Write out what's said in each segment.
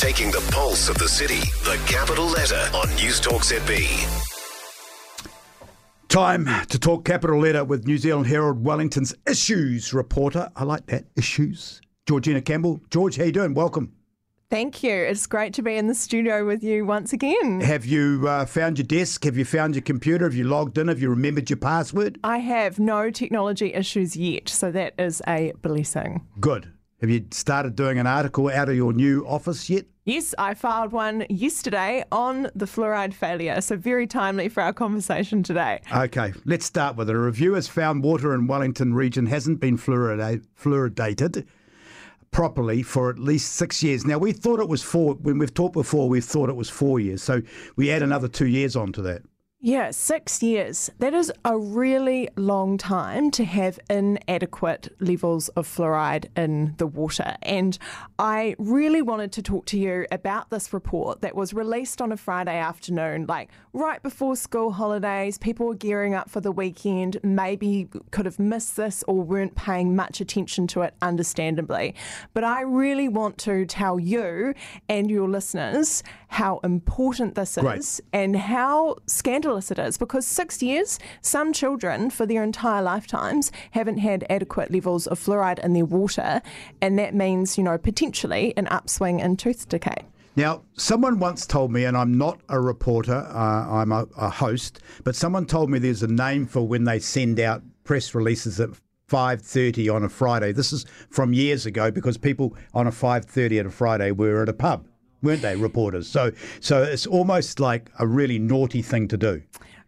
Taking the pulse of the city, the capital letter on News Talk ZB. Time to talk capital letter with New Zealand Herald Wellington's issues reporter. I like that, issues. Georgina Campbell. George, how you doing? Welcome. Thank you. It's great to be in the studio with you once again. Have you uh, found your desk? Have you found your computer? Have you logged in? Have you remembered your password? I have no technology issues yet, so that is a blessing. Good. Have you started doing an article out of your new office yet? Yes, I filed one yesterday on the fluoride failure, so very timely for our conversation today. Okay, let's start with it. A review has found water in Wellington region hasn't been fluoridated properly for at least six years. Now, we thought it was four, when we've talked before, we thought it was four years. So we add another two years onto that. Yeah, six years. That is a really long time to have inadequate levels of fluoride in the water. And I really wanted to talk to you about this report that was released on a Friday afternoon, like right before school holidays. People were gearing up for the weekend, maybe could have missed this or weren't paying much attention to it, understandably. But I really want to tell you and your listeners how important this Great. is and how scandalous it is because six years, some children for their entire lifetimes haven't had adequate levels of fluoride in their water, and that means, you know, potentially an upswing in tooth decay. Now, someone once told me, and I'm not a reporter, uh, I'm a, a host, but someone told me there's a name for when they send out press releases at 5:30 on a Friday. This is from years ago because people on a 5:30 on a Friday were at a pub, weren't they, reporters? So, so it's almost like a really naughty thing to do.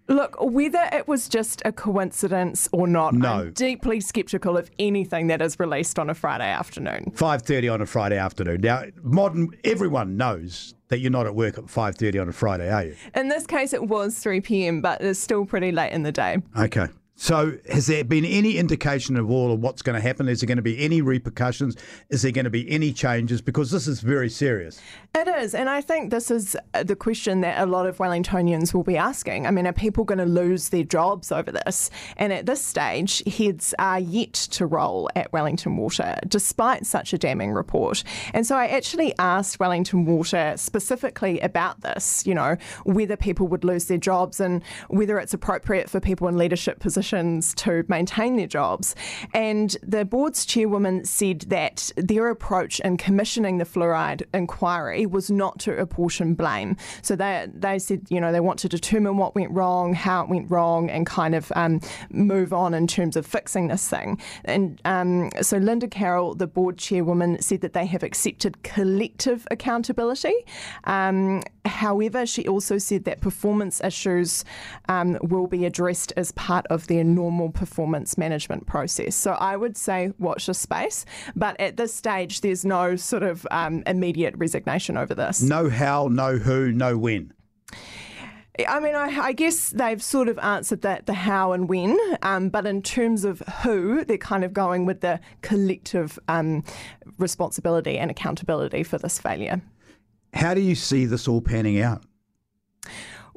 Look, whether it was just a coincidence or not, No. I'm deeply sceptical of anything that is released on a Friday afternoon. 5:30 on a Friday afternoon. Now, modern everyone knows that you're not at work at 5:30 on a Friday, are you? In this case, it was 3 p.m., but it's still pretty late in the day. Okay. So, has there been any indication at all of what's going to happen? Is there going to be any repercussions? Is there going to be any changes? Because this is very serious. It is, and I think this is uh, the question that a lot of Wellingtonians will be asking. I mean, are people going to lose their jobs over this? And at this stage, heads are yet to roll at Wellington Water, despite such a damning report. And so I actually asked Wellington Water specifically about this, you know, whether people would lose their jobs and whether it's appropriate for people in leadership positions to maintain their jobs. And the board's chairwoman said that their approach in commissioning the fluoride inquiry was not to apportion blame. So they they said, you know, they want to determine what went wrong, how it went wrong, and kind of um, move on in terms of fixing this thing. And um, so Lynda Carroll, the board chairwoman, said that they have accepted collective accountability. Um, however, she also said that performance issues um, will be addressed as part of their normal performance management process. So I would say watch the space, but at this stage, there's no sort of um, immediate resignation over this. No how, no who, no when. I mean, I, I guess they've sort of answered that the how and when, um, but in terms of who, they're kind of going with the collective um, responsibility and accountability for this failure. How do you see this all panning out?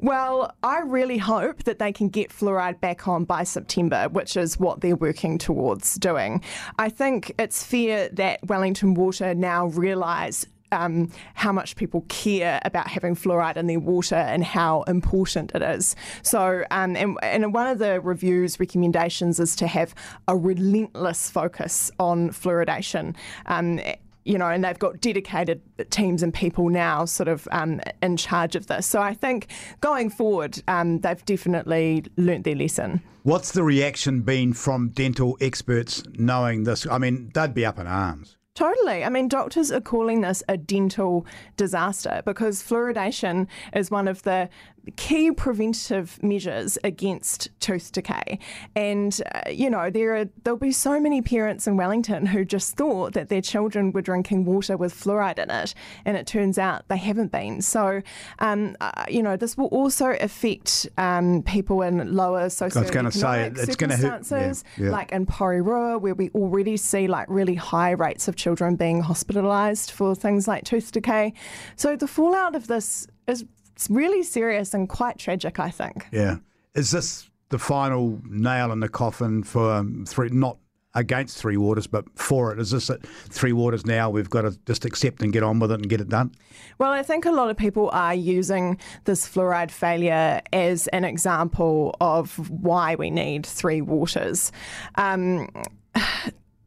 Well, I really hope that they can get fluoride back on by September, which is what they're working towards doing. I think it's fair that Wellington Water now realise um, how much people care about having fluoride in their water and how important it is. So, um, and, and one of the review's recommendations is to have a relentless focus on fluoridation. Um, you know, and they've got dedicated teams and people now sort of um, in charge of this. So I think going forward, um, they've definitely learnt their lesson. What's the reaction been from dental experts knowing this? I mean, they'd be up in arms. Totally. I mean, doctors are calling this a dental disaster because fluoridation is one of the key preventative measures against tooth decay. And, uh, you know, there are, there'll be so many parents in Wellington who just thought that their children were drinking water with fluoride in it, and it turns out they haven't been. So, um, uh, you know, this will also affect um, people in lower socioeconomic gonna it's gonna hurt- yeah, circumstances, yeah. like in Porirua, where we already see like really high rates of children being hospitalised for things like tooth decay. So the fallout of this is really serious and quite tragic, I think. Yeah. Is this the final nail in the coffin for um, three, not against Three Waters, but for it. Is this at Three Waters now? We've got to just accept and get on with it and get it done. Well, I think a lot of people are using this fluoride failure as an example of why we need Three Waters. Um,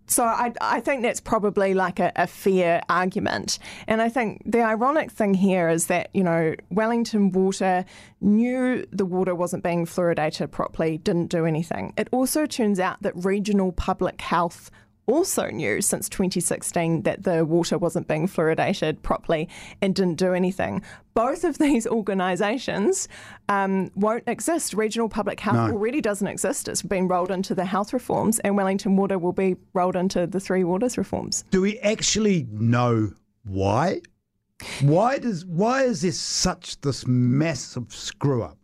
so I, I think that's probably like a, a, fair argument. And I think the ironic thing here is that, you know, Wellington Water knew the water wasn't being fluoridated properly, didn't do anything. It also turns out that regional public health also knew since 2016 that the water wasn't being fluoridated properly and didn't do anything. Both of these organisations um, won't exist. Regional Public Health no. already doesn't exist. It's been rolled into the health reforms, and Wellington Water will be rolled into the Three Waters reforms. Do we actually know why? Why does why is there such this massive screw up?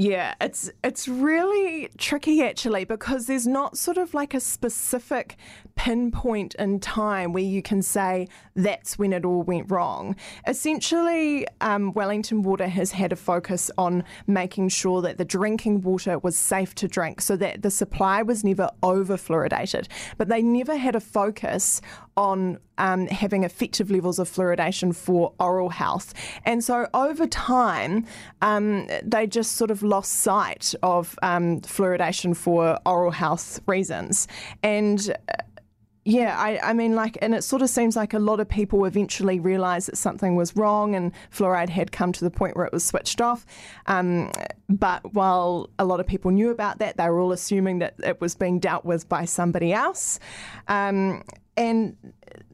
Yeah, it's it's really tricky actually because there's not sort of like a specific pinpoint in time where you can say that's when it all went wrong. Essentially, um, Wellington Water has had a focus on making sure that the drinking water was safe to drink, so that the supply was never over fluoridated. But they never had a focus on um, having effective levels of fluoridation for oral health. And so over time, um, they just sort of lost sight of um, fluoridation for oral health reasons. And uh, yeah, I, I, mean, like, and it sort of seems like a lot of people eventually realised that something was wrong and fluoride had come to the point where it was switched off. Um, but while a lot of people knew about that, they were all assuming that it was being dealt with by somebody else. Um, and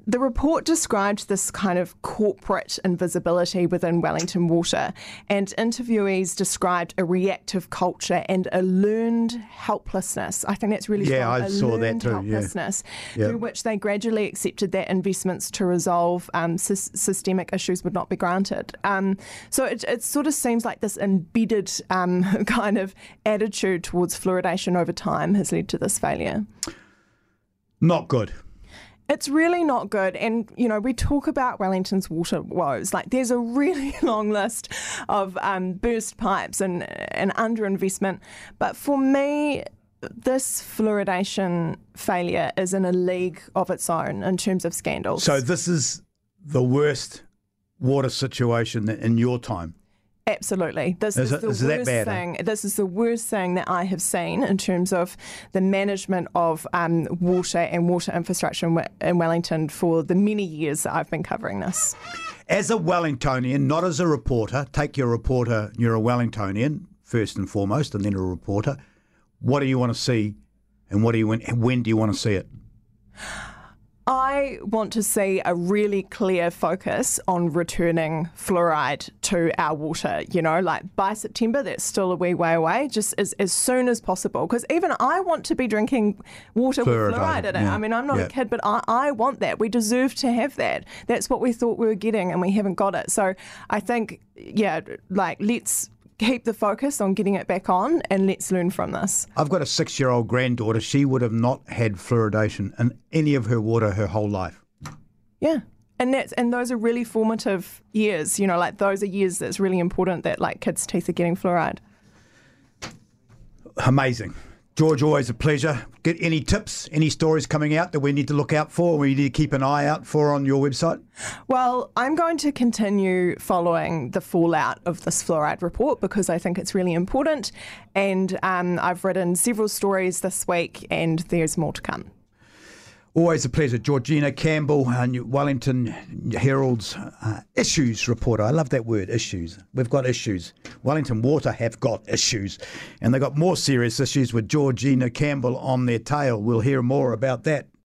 the report described this kind of corporate invisibility within Wellington Water, and interviewees described a reactive culture and a learned helplessness. I think that's really yeah, strong. I a saw that too. Helplessness yeah. through which they gradually accepted that investments to resolve um, sy- systemic issues would not be granted. Um, so it, it, sort of seems like this embedded um, kind of attitude towards fluoridation over time has led to this failure. Not good. It's really not good. And, you know, we talk about Wellington's water woes. Like, there's a really long list of um, burst pipes and, and underinvestment. But for me, this fluoridation failure is in a league of its own in terms of scandals. So, this is the worst water situation in your time? Absolutely. This is, is the is worst bad, thing. This is the worst thing that I have seen in terms of the management of um, water and water infrastructure in Wellington for the many years that I've been covering this. As a Wellingtonian, not as a reporter, take your reporter, you're a Wellingtonian first and foremost, and then a reporter. What do you want to see, and what do you when do you want to see it? I want to see a really clear focus on returning fluoride to our water. You know, like by September, that's still a wee way away, just as, as soon as possible. Because even I want to be drinking water fluoride with fluoride in it. Yeah. I mean, I'm not yeah. a kid, but I, I want that. We deserve to have that. That's what we thought we were getting, and we haven't got it. So I think, yeah, like let's keep the focus on getting it back on and let's learn from this. I've got a six year old granddaughter. She would have not had fluoridation in any of her water her whole life. Yeah. And that's and those are really formative years, you know, like those are years that's really important that like kids' teeth are getting fluoride. Amazing. George, always a pleasure. Get any tips, any stories coming out that we need to look out for, we need to keep an eye out for on your website? Well, I'm going to continue following the fallout of this fluoride report because I think it's really important. And um, I've written several stories this week, and there's more to come. Always a pleasure. Georgina Campbell, uh, Wellington Herald's uh, issues reporter. I love that word, issues. We've got issues. Wellington Water have got issues. And they've got more serious issues with Georgina Campbell on their tail. We'll hear more about that